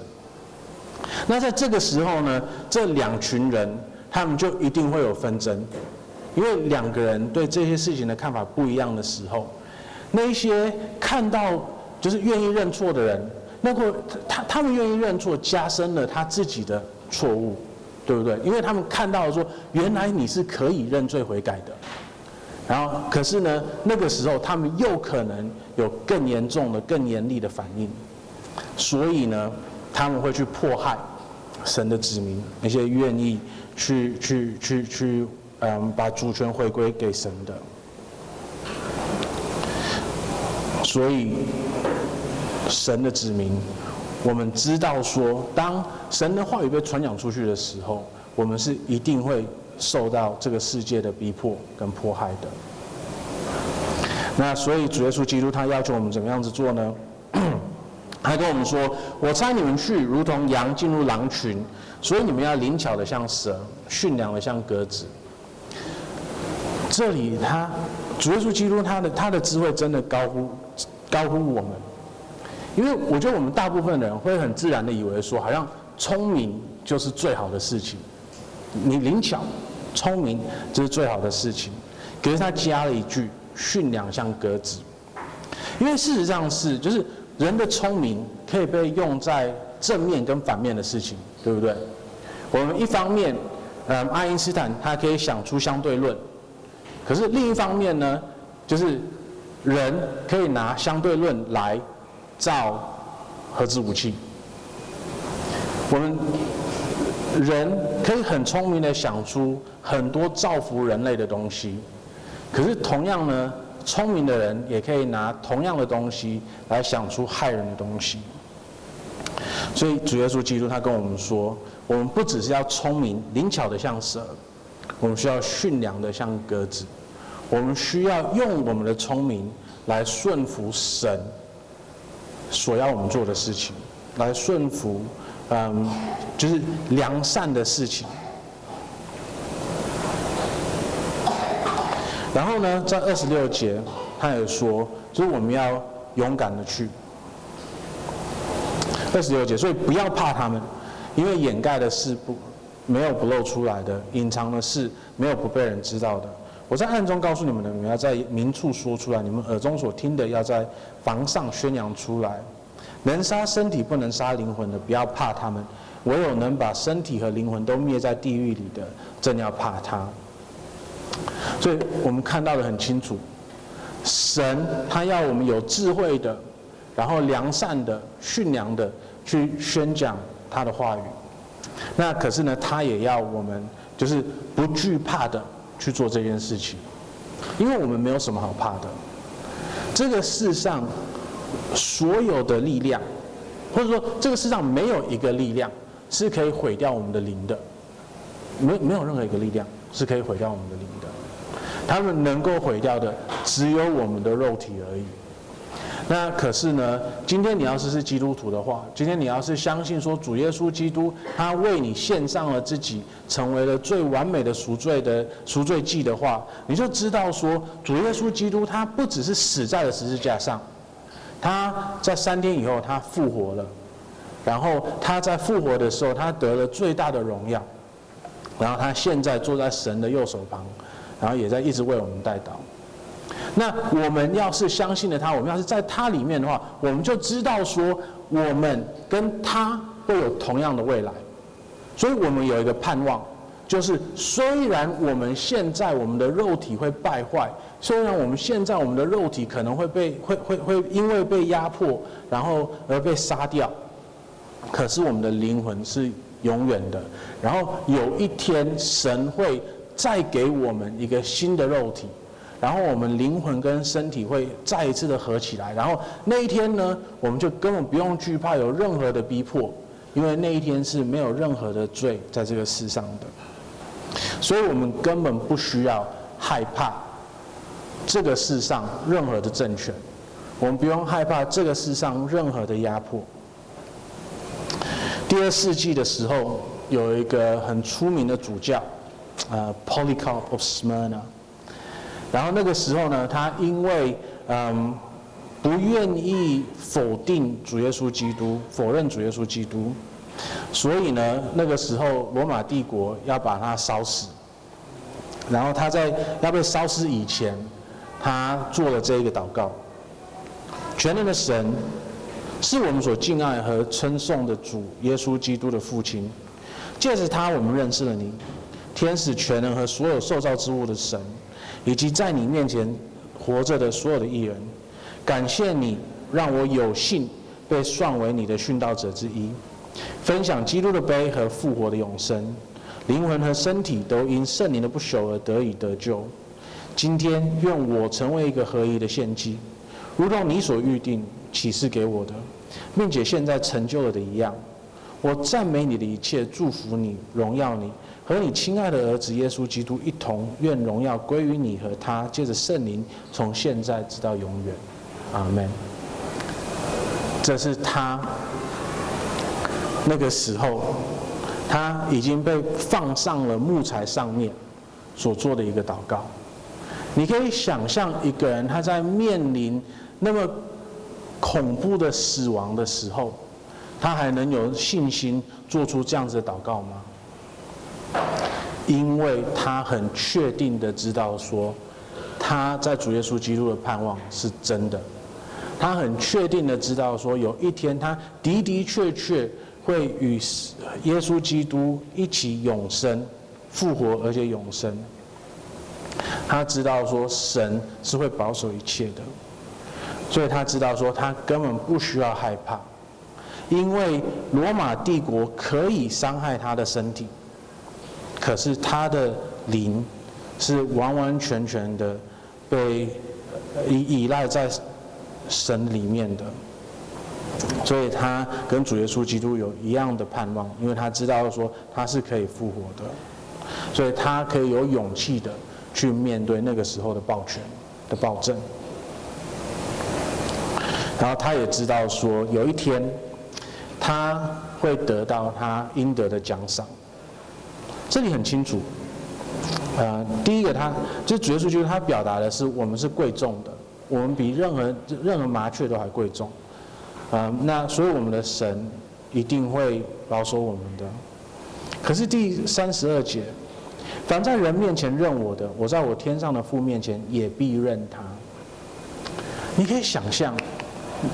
那在这个时候呢，这两群人他们就一定会有纷争。因为两个人对这些事情的看法不一样的时候，那一些看到就是愿意认错的人，那会他他们愿意认错，加深了他自己的错误，对不对？因为他们看到了说，原来你是可以认罪悔改的，然后可是呢，那个时候他们又可能有更严重的、更严厉的反应，所以呢，他们会去迫害神的子民，那些愿意去去去去。嗯，把主权回归给神的。所以，神的子民，我们知道说，当神的话语被传讲出去的时候，我们是一定会受到这个世界的逼迫跟迫害的。那所以主耶稣基督他要求我们怎么样子做呢？他跟我们说：“我差你们去，如同羊进入狼群，所以你们要灵巧的像蛇，驯良的像鸽子。”这里他主耶稣基督他的他的智慧真的高乎高乎我们，因为我觉得我们大部分人会很自然的以为说，好像聪明就是最好的事情，你灵巧、聪明就是最好的事情。可是他加了一句驯良像鸽子，因为事实上是就是人的聪明可以被用在正面跟反面的事情，对不对？我们一方面，嗯，爱因斯坦他可以想出相对论。可是另一方面呢，就是人可以拿相对论来造核子武器。我们人可以很聪明的想出很多造福人类的东西，可是同样呢，聪明的人也可以拿同样的东西来想出害人的东西。所以主耶稣基督他跟我们说，我们不只是要聪明灵巧的像蛇。我们需要驯良的像鸽子，我们需要用我们的聪明来顺服神所要我们做的事情，来顺服，嗯，就是良善的事情。然后呢，在二十六节，他也说，就是我们要勇敢的去。二十六节，所以不要怕他们，因为掩盖的事不。没有不露出来的，隐藏的事没有不被人知道的。我在暗中告诉你们的，你们要在明处说出来；你们耳中所听的，要在房上宣扬出来。能杀身体不能杀灵魂的，不要怕他们；唯有能把身体和灵魂都灭在地狱里的，正要怕他。所以我们看到的很清楚，神他要我们有智慧的，然后良善的、驯良的去宣讲他的话语。那可是呢，他也要我们就是不惧怕的去做这件事情，因为我们没有什么好怕的。这个世上所有的力量，或者说这个世上没有一个力量是可以毁掉我们的灵的，没没有任何一个力量是可以毁掉我们的灵的。他们能够毁掉的只有我们的肉体而已。那可是呢，今天你要是是基督徒的话，今天你要是相信说主耶稣基督他为你献上了自己，成为了最完美的赎罪的赎罪祭的话，你就知道说主耶稣基督他不只是死在了十字架上，他在三天以后他复活了，然后他在复活的时候他得了最大的荣耀，然后他现在坐在神的右手旁，然后也在一直为我们代祷。那我们要是相信了他，我们要是在他里面的话，我们就知道说，我们跟他会有同样的未来。所以我们有一个盼望，就是虽然我们现在我们的肉体会败坏，虽然我们现在我们的肉体可能会被 会会会因为被压迫，然后而被杀掉，可是我们的灵魂是永远的。然后有一天，神会再给我们一个新的肉体。然后我们灵魂跟身体会再一次的合起来，然后那一天呢，我们就根本不用惧怕有任何的逼迫，因为那一天是没有任何的罪在这个世上的，所以我们根本不需要害怕这个世上任何的政权，我们不用害怕这个世上任何的压迫。第二世纪的时候，有一个很出名的主教，呃，Polycarp of Smyrna。然后那个时候呢，他因为嗯不愿意否定主耶稣基督，否认主耶稣基督，所以呢，那个时候罗马帝国要把他烧死。然后他在要被烧死以前，他做了这一个祷告：全能的神，是我们所敬爱和称颂的主耶稣基督的父亲，借着他，我们认识了你，天使全能和所有受造之物的神。以及在你面前活着的所有的艺人，感谢你让我有幸被算为你的殉道者之一，分享基督的悲和复活的永生，灵魂和身体都因圣灵的不朽而得以得救。今天愿我成为一个合一的献祭，如同你所预定启示给我的，并且现在成就了的一样。我赞美你的一切，祝福你，荣耀你。和你亲爱的儿子耶稣基督一同，愿荣耀归于你和他，借着圣灵，从现在直到永远，阿门。这是他那个时候，他已经被放上了木材上面所做的一个祷告。你可以想象一个人他在面临那么恐怖的死亡的时候，他还能有信心做出这样子的祷告吗？因为他很确定的知道说，他在主耶稣基督的盼望是真的，他很确定的知道说，有一天他的的确确会与耶稣基督一起永生、复活，而且永生。他知道说，神是会保守一切的，所以他知道说，他根本不需要害怕，因为罗马帝国可以伤害他的身体。可是他的灵是完完全全的被依依赖在神里面的，所以他跟主耶稣基督有一样的盼望，因为他知道说他是可以复活的，所以他可以有勇气的去面对那个时候的暴权的暴政，然后他也知道说有一天他会得到他应得的奖赏。这里很清楚，呃，第一个他，他就主耶稣基督，他表达的是我们是贵重的，我们比任何任何麻雀都还贵重，啊、呃，那所以我们的神一定会保守我们的。可是第三十二节，凡在人面前认我的，我在我天上的父面前也必认他。你可以想象，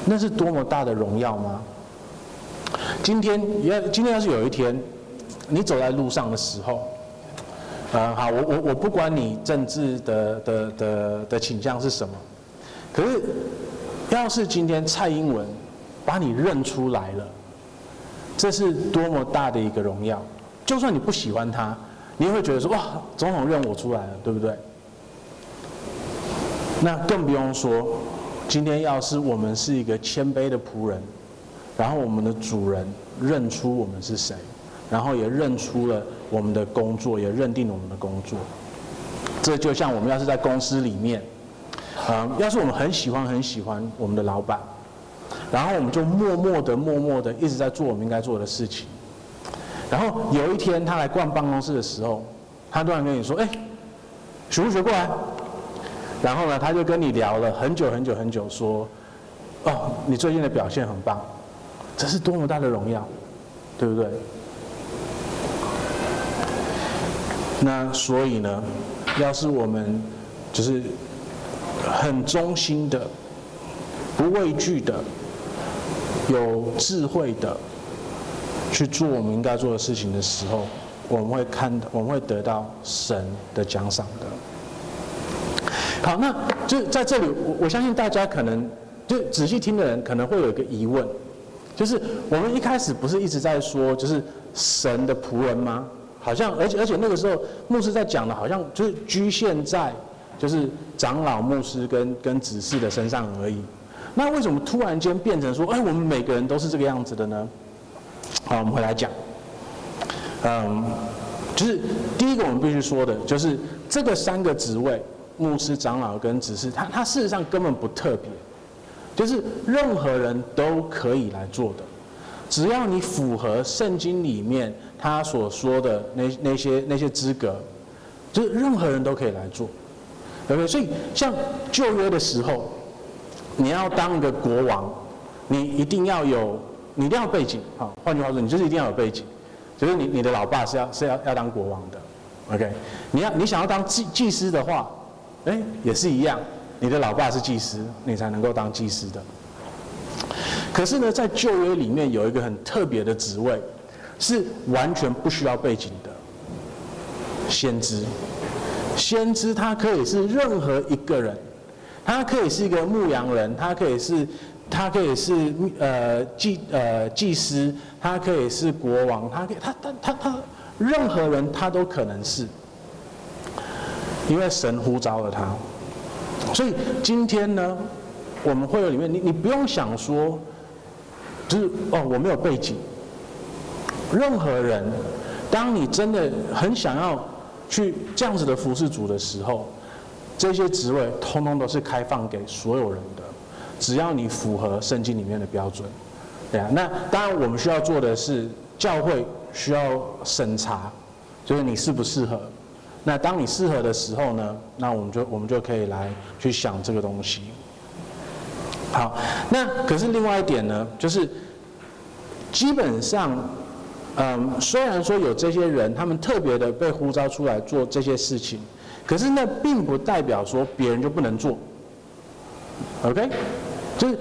那是多么大的荣耀吗？今天要今天要是有一天。你走在路上的时候，呃，好，我我我不管你政治的的的的倾向是什么，可是，要是今天蔡英文把你认出来了，这是多么大的一个荣耀！就算你不喜欢他，你也会觉得说哇，总统认我出来了，对不对？那更不用说，今天要是我们是一个谦卑的仆人，然后我们的主人认出我们是谁。然后也认出了我们的工作，也认定了我们的工作。这就像我们要是在公司里面，嗯，要是我们很喜欢很喜欢我们的老板，然后我们就默默的默默的一直在做我们应该做的事情，然后有一天他来逛办公室的时候，他突然跟你说：“哎，学不学过来？”然后呢，他就跟你聊了很久很久很久，说：“哦，你最近的表现很棒，这是多么大的荣耀，对不对？”那所以呢，要是我们就是很忠心的、不畏惧的、有智慧的去做我们应该做的事情的时候，我们会看，我们会得到神的奖赏的。好，那就在这里，我我相信大家可能就仔细听的人可能会有一个疑问，就是我们一开始不是一直在说，就是神的仆人吗？好像，而且而且那个时候，牧师在讲的，好像就是局限在就是长老、牧师跟跟执事的身上而已。那为什么突然间变成说，哎，我们每个人都是这个样子的呢？好，我们回来讲。嗯，就是第一个我们必须说的，就是这个三个职位，牧师、长老跟执事，他他事实上根本不特别，就是任何人都可以来做的，只要你符合圣经里面。他所说的那那些那些资格，就是任何人都可以来做，OK？所以像旧约的时候，你要当一个国王，你一定要有，你一定要背景，好，换句话说，你就是一定要有背景，就是你你的老爸是要是要要当国王的，OK？你要你想要当祭祭司的话，哎，也是一样，你的老爸是祭司，你才能够当祭司的。可是呢，在旧约里面有一个很特别的职位。是完全不需要背景的先知，先知他可以是任何一个人，他可以是一个牧羊人，他可以是，他可以是呃祭呃祭司，他可以是国王，他可以他他他他任何人他都可能是，因为神呼召了他，所以今天呢，我们会有里面你你不用想说，就是哦我没有背景。任何人，当你真的很想要去这样子的服侍主的时候，这些职位通通都是开放给所有人的，只要你符合圣经里面的标准，对啊。那当然我们需要做的是教会需要审查，就是你适不适合。那当你适合的时候呢，那我们就我们就可以来去想这个东西。好，那可是另外一点呢，就是基本上。嗯，虽然说有这些人，他们特别的被呼召出来做这些事情，可是那并不代表说别人就不能做。OK，就是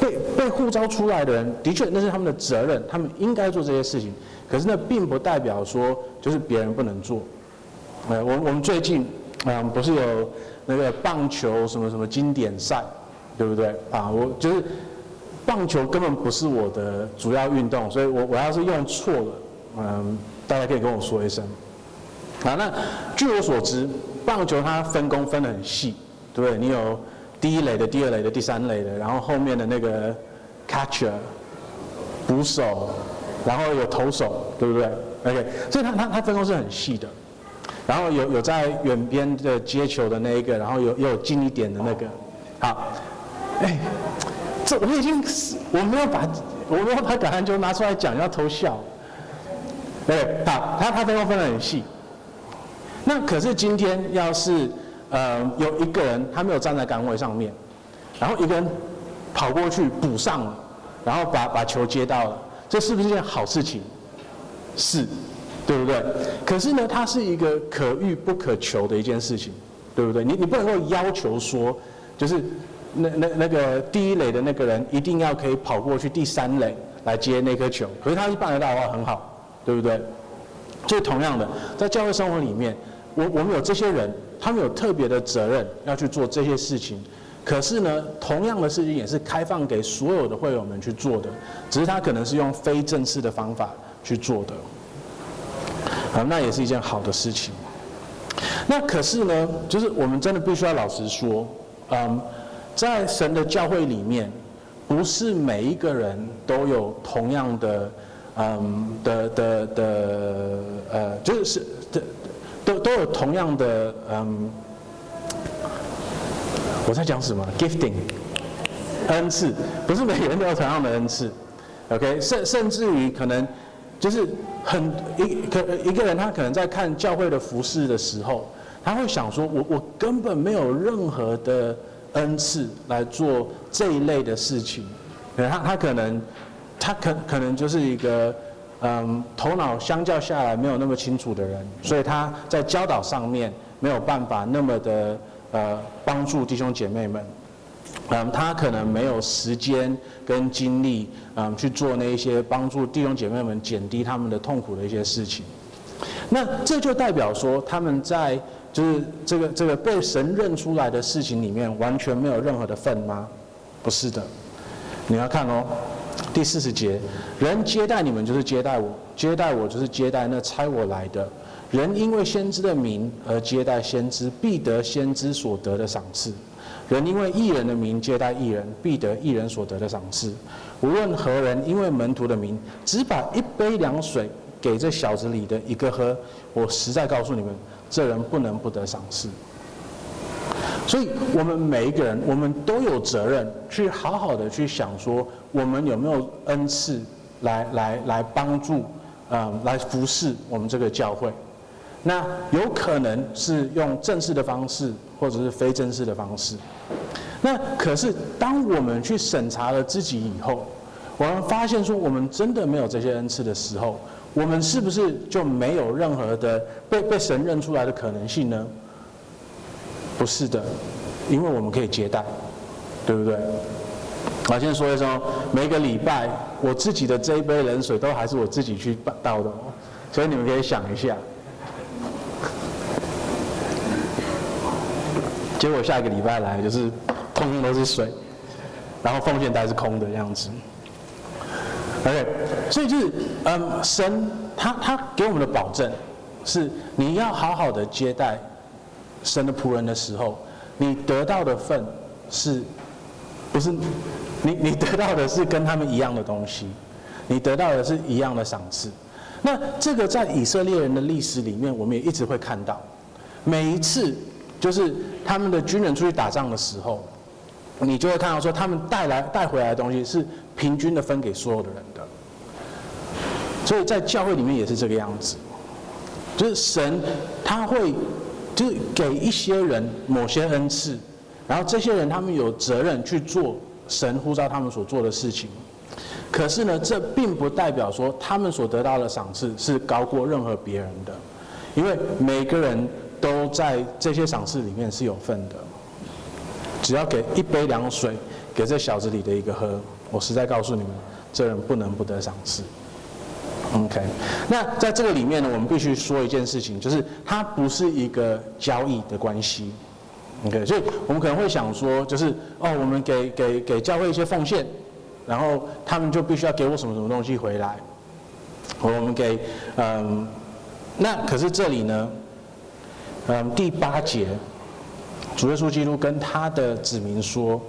被被呼召出来的人，的确那是他们的责任，他们应该做这些事情。可是那并不代表说就是别人不能做。呃，我我们最近嗯，不是有那个棒球什么什么经典赛，对不对？啊，我就是。棒球根本不是我的主要运动，所以我我要是用错了，嗯，大家可以跟我说一声。啊，那据我所知，棒球它分工分得很细，对不对？你有第一垒的、第二垒的、第三垒的，然后后面的那个 catcher 捕手，然后有投手，对不对？OK，所以它它它分工是很细的。然后有有在远边的接球的那一个，然后有有近一点的那个，好，哎。这我已经我没有把我没有把橄榄球拿出来讲，要偷笑。对，好，他他分工分得很细。那可是今天要是呃有一个人他没有站在岗位上面，然后一个人跑过去补上了，然后把把球接到了，这是不是一件好事情？是，对不对？可是呢，它是一个可遇不可求的一件事情，对不对？你你不能够要求说就是。那那那个第一垒的那个人一定要可以跑过去第三垒来接那颗球，可是他是办得到的话很好，对不对？就同样的，在教会生活里面，我我们有这些人，他们有特别的责任要去做这些事情。可是呢，同样的事情也是开放给所有的会友们去做的，只是他可能是用非正式的方法去做的。啊，那也是一件好的事情。那可是呢，就是我们真的必须要老实说，嗯。在神的教会里面，不是每一个人都有同样的，嗯的的的呃，就是的都都有同样的嗯，我在讲什么？gifting，恩赐，不是每个人都有同样的恩赐。OK，甚甚至于可能就是很一可一个人，他可能在看教会的服事的时候，他会想说：我我根本没有任何的恩赐来做这一类的事情。他他可能他可可能就是一个嗯头脑相较下来没有那么清楚的人，所以他在教导上面没有办法那么的呃帮助弟兄姐妹们。嗯，他可能没有时间跟精力，嗯，去做那一些帮助弟兄姐妹们减低他们的痛苦的一些事情。那这就代表说，他们在就是这个这个被神认出来的事情里面，完全没有任何的份吗？不是的。你要看哦，第四十节，人接待你们就是接待我，接待我就是接待那差我来的。人因为先知的名而接待先知，必得先知所得的赏赐。人因为义人的名接待义人，必得义人所得的赏赐。无论何人因为门徒的名，只把一杯凉水给这小子里的一个喝，我实在告诉你们，这人不能不得赏赐。所以，我们每一个人，我们都有责任去好好的去想说，我们有没有恩赐来来来帮助，嗯，来服侍我们这个教会。那有可能是用正式的方式，或者是非正式的方式。那可是，当我们去审查了自己以后，我们发现说我们真的没有这些恩赐的时候，我们是不是就没有任何的被被神认出来的可能性呢？不是的，因为我们可以接待，对不对？我先说一声，每个礼拜我自己的这一杯冷水都还是我自己去倒的，所以你们可以想一下。结果下一个礼拜来就是通通都是水，然后奉献袋是空的样子。OK，所以就是嗯，神他他给我们的保证是你要好好的接待神的仆人的时候，你得到的份是，不是你 你得到的是跟他们一样的东西，你得到的是一样的赏赐。那这个在以色列人的历史里面，我们也一直会看到，每一次。就是他们的军人出去打仗的时候，你就会看到说，他们带来带回来的东西是平均的分给所有的人。所以在教会里面也是这个样子，就是神他会就是给一些人某些恩赐，然后这些人他们有责任去做神呼召他们所做的事情。可是呢，这并不代表说他们所得到的赏赐是高过任何别人的，因为每个人。都在这些赏赐里面是有份的。只要给一杯凉水给这小子里的一个喝，我实在告诉你们，这人不能不得赏赐。OK，那在这个里面呢，我们必须说一件事情，就是它不是一个交易的关系。OK，所以我们可能会想说，就是哦，我们给给给教会一些奉献，然后他们就必须要给我什么什么东西回来。我们给嗯，那可是这里呢？嗯，第八节，主耶稣基督跟他的子民说：“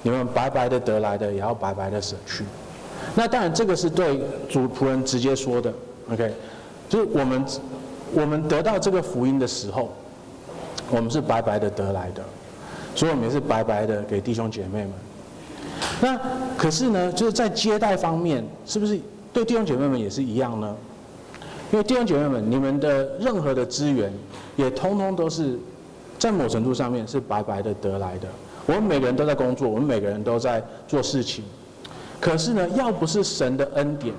你们白白的得来的，也要白白的舍去。”那当然，这个是对主仆人直接说的。OK，就是我们我们得到这个福音的时候，我们是白白的得来的，所以我们也是白白的给弟兄姐妹们。那可是呢，就是在接待方面，是不是对弟兄姐妹们也是一样呢？因为弟兄姐妹们，你们的任何的资源，也通通都是在某程度上面是白白的得来的。我们每个人都在工作，我们每个人都在做事情。可是呢，要不是神的恩典，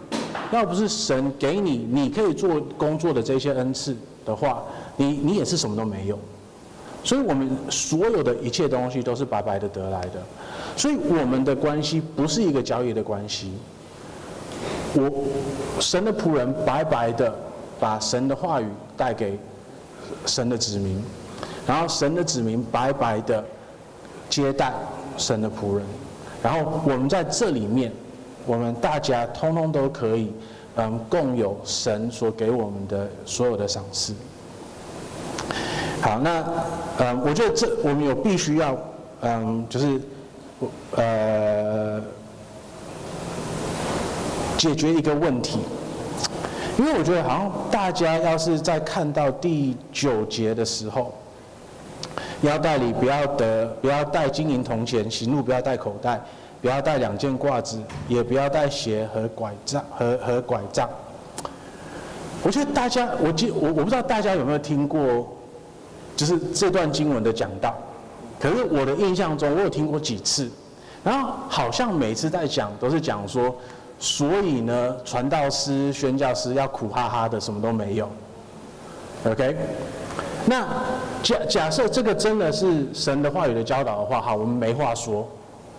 要不是神给你你可以做工作的这些恩赐的话，你你也是什么都没有。所以我们所有的一切东西都是白白的得来的。所以我们的关系不是一个交易的关系。我神的仆人白白的把神的话语带给神的子民，然后神的子民白白的接待神的仆人，然后我们在这里面，我们大家通通都可以嗯共有神所给我们的所有的赏赐。好，那嗯我觉得这我们有必须要嗯就是呃。解决一个问题，因为我觉得好像大家要是在看到第九节的时候，腰带里不要得，不要带金银铜钱，行路不要带口袋，不要带两件褂子，也不要带鞋和拐杖和和拐杖。我觉得大家，我记我我不知道大家有没有听过，就是这段经文的讲道。可是我的印象中，我有听过几次，然后好像每次在讲都是讲说，所以呢，传道师、宣教师要苦哈哈的，什么都没有。OK，那假假设这个真的是神的话语的教导的话，好，我们没话说，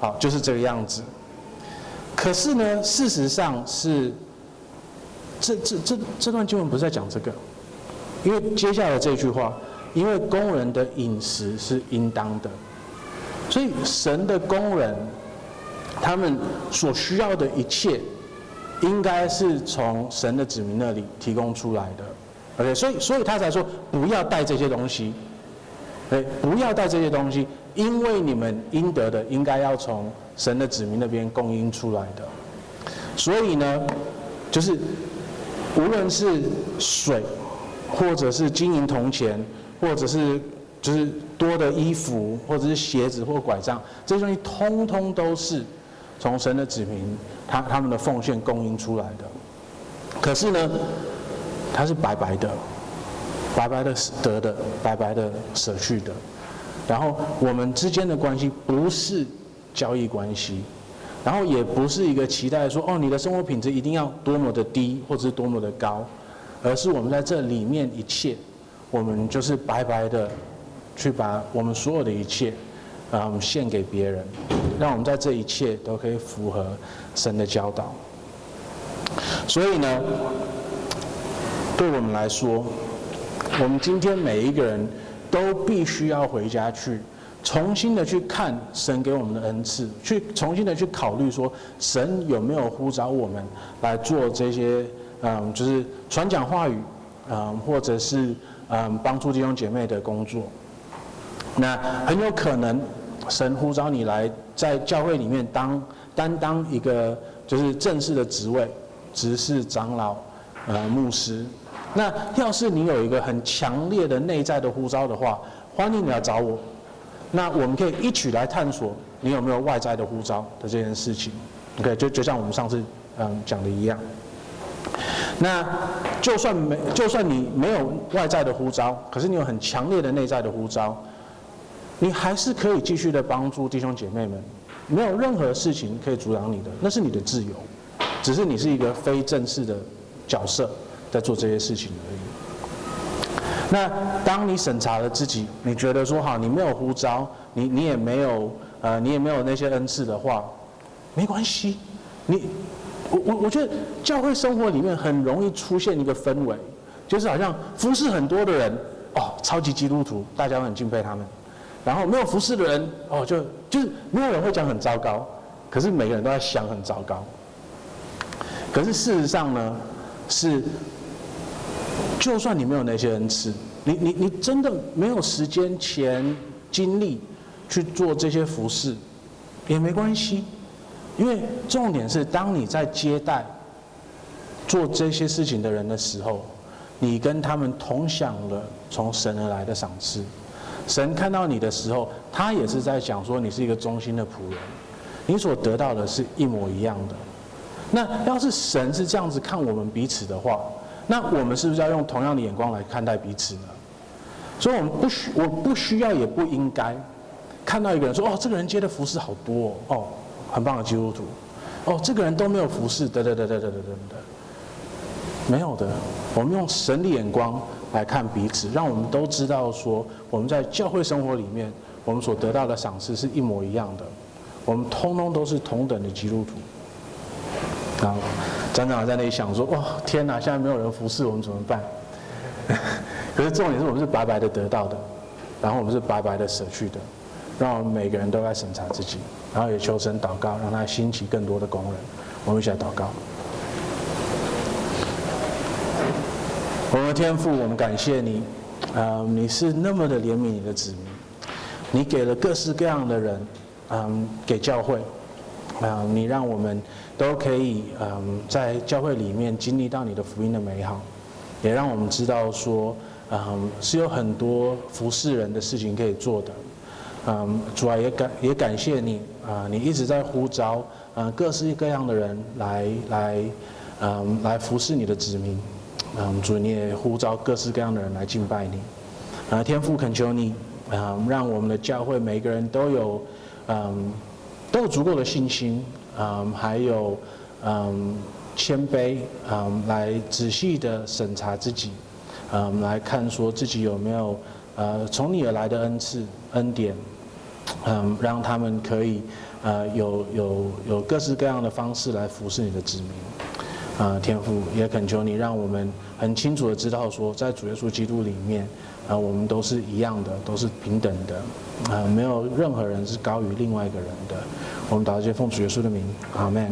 好，就是这个样子。可是呢，事实上是，这这这这段经文不是在讲这个，因为接下来这句话。因为工人的饮食是应当的，所以神的工人，他们所需要的一切，应该是从神的子民那里提供出来的。OK，所以所以他才说不要带这些东西，哎，不要带这些东西，因为你们应得的应该要从神的子民那边供应出来的。所以呢，就是无论是水，或者是金银铜钱。或者是就是多的衣服，或者是鞋子或拐杖，这些东西通通都是从神的子民他他们的奉献供应出来的。可是呢，它是白白的，白白的得的，白白的舍去的。然后我们之间的关系不是交易关系，然后也不是一个期待说哦，你的生活品质一定要多么的低或者是多么的高，而是我们在这里面一切。我们就是白白的，去把我们所有的一切，嗯，献给别人，让我们在这一切都可以符合神的教导。所以呢，对我们来说，我们今天每一个人都必须要回家去重新的去看神给我们的恩赐，去重新的去考虑说，神有没有呼召我们来做这些，嗯，就是传讲话语，嗯，或者是。嗯，帮助弟兄姐妹的工作，那很有可能神呼召你来在教会里面当担当一个就是正式的职位，执事、长老、呃牧师。那要是你有一个很强烈的内在的呼召的话，欢迎你来找我。那我们可以一起来探索你有没有外在的呼召的这件事情。OK，就就像我们上次嗯讲的一样。那就算没，就算你没有外在的呼召，可是你有很强烈的内在的呼召，你还是可以继续的帮助弟兄姐妹们，没有任何事情可以阻挡你的，那是你的自由，只是你是一个非正式的角色在做这些事情而已。那当你审查了自己，你觉得说好，你没有呼召，你你也没有呃，你也没有那些恩赐的话，没关系，你。我我我觉得教会生活里面很容易出现一个氛围，就是好像服侍很多的人哦，超级基督徒，大家都很敬佩他们；然后没有服侍的人哦，就就是没有人会讲很糟糕，可是每个人都在想很糟糕。可是事实上呢，是就算你没有那些恩赐，你你你真的没有时间、钱、精力去做这些服侍，也没关系。因为重点是，当你在接待做这些事情的人的时候，你跟他们同享了从神而来的赏赐。神看到你的时候，他也是在想说你是一个忠心的仆人，你所得到的是一模一样的。那要是神是这样子看我们彼此的话，那我们是不是要用同样的眼光来看待彼此呢？所以，我们不需，我不需要，也不应该看到一个人说：“哦，这个人接的服事好多哦。哦”很棒的基督徒，哦，这个人都没有服侍，得得得得得得得，没有的。我们用神的眼光来看彼此，让我们都知道说，我们在教会生活里面，我们所得到的赏赐是一模一样的。我们通通都是同等的基督徒。然后，长长在那里想说：“哇，天哪！现在没有人服侍我们怎么办？” 可是重点是我们是白白的得到的，然后我们是白白的舍去的。让我们每个人都在审查自己，然后也求神祷告，让他兴起更多的工人。我们一起来祷告。我们的天父，我们感谢你，啊、你是那么的怜悯你的子民，你给了各式各样的人，嗯、给教会，啊、你让我们都可以，嗯、在教会里面经历到你的福音的美好，也让我们知道说，嗯，是有很多服侍人的事情可以做的。嗯，主啊，也感也感谢你啊，你一直在呼召，嗯，各式各样的人来来，嗯，来服侍你的子民。嗯，主你也呼召各式各样的人来敬拜你。啊，天父恳求你，嗯，让我们的教会每个人都有，嗯，都有足够的信心，嗯，还有，嗯，谦卑，嗯，来仔细的审查自己，嗯，来看说自己有没有，呃，从你而来的恩赐、恩典。嗯，让他们可以，呃，有有有各式各样的方式来服侍你的子民，啊、天父也恳求你，让我们很清楚的知道说，在主耶稣基督里面，啊、我们都是一样的，都是平等的，啊、没有任何人是高于另外一个人的。我们祷告，奉主耶稣的名，阿门。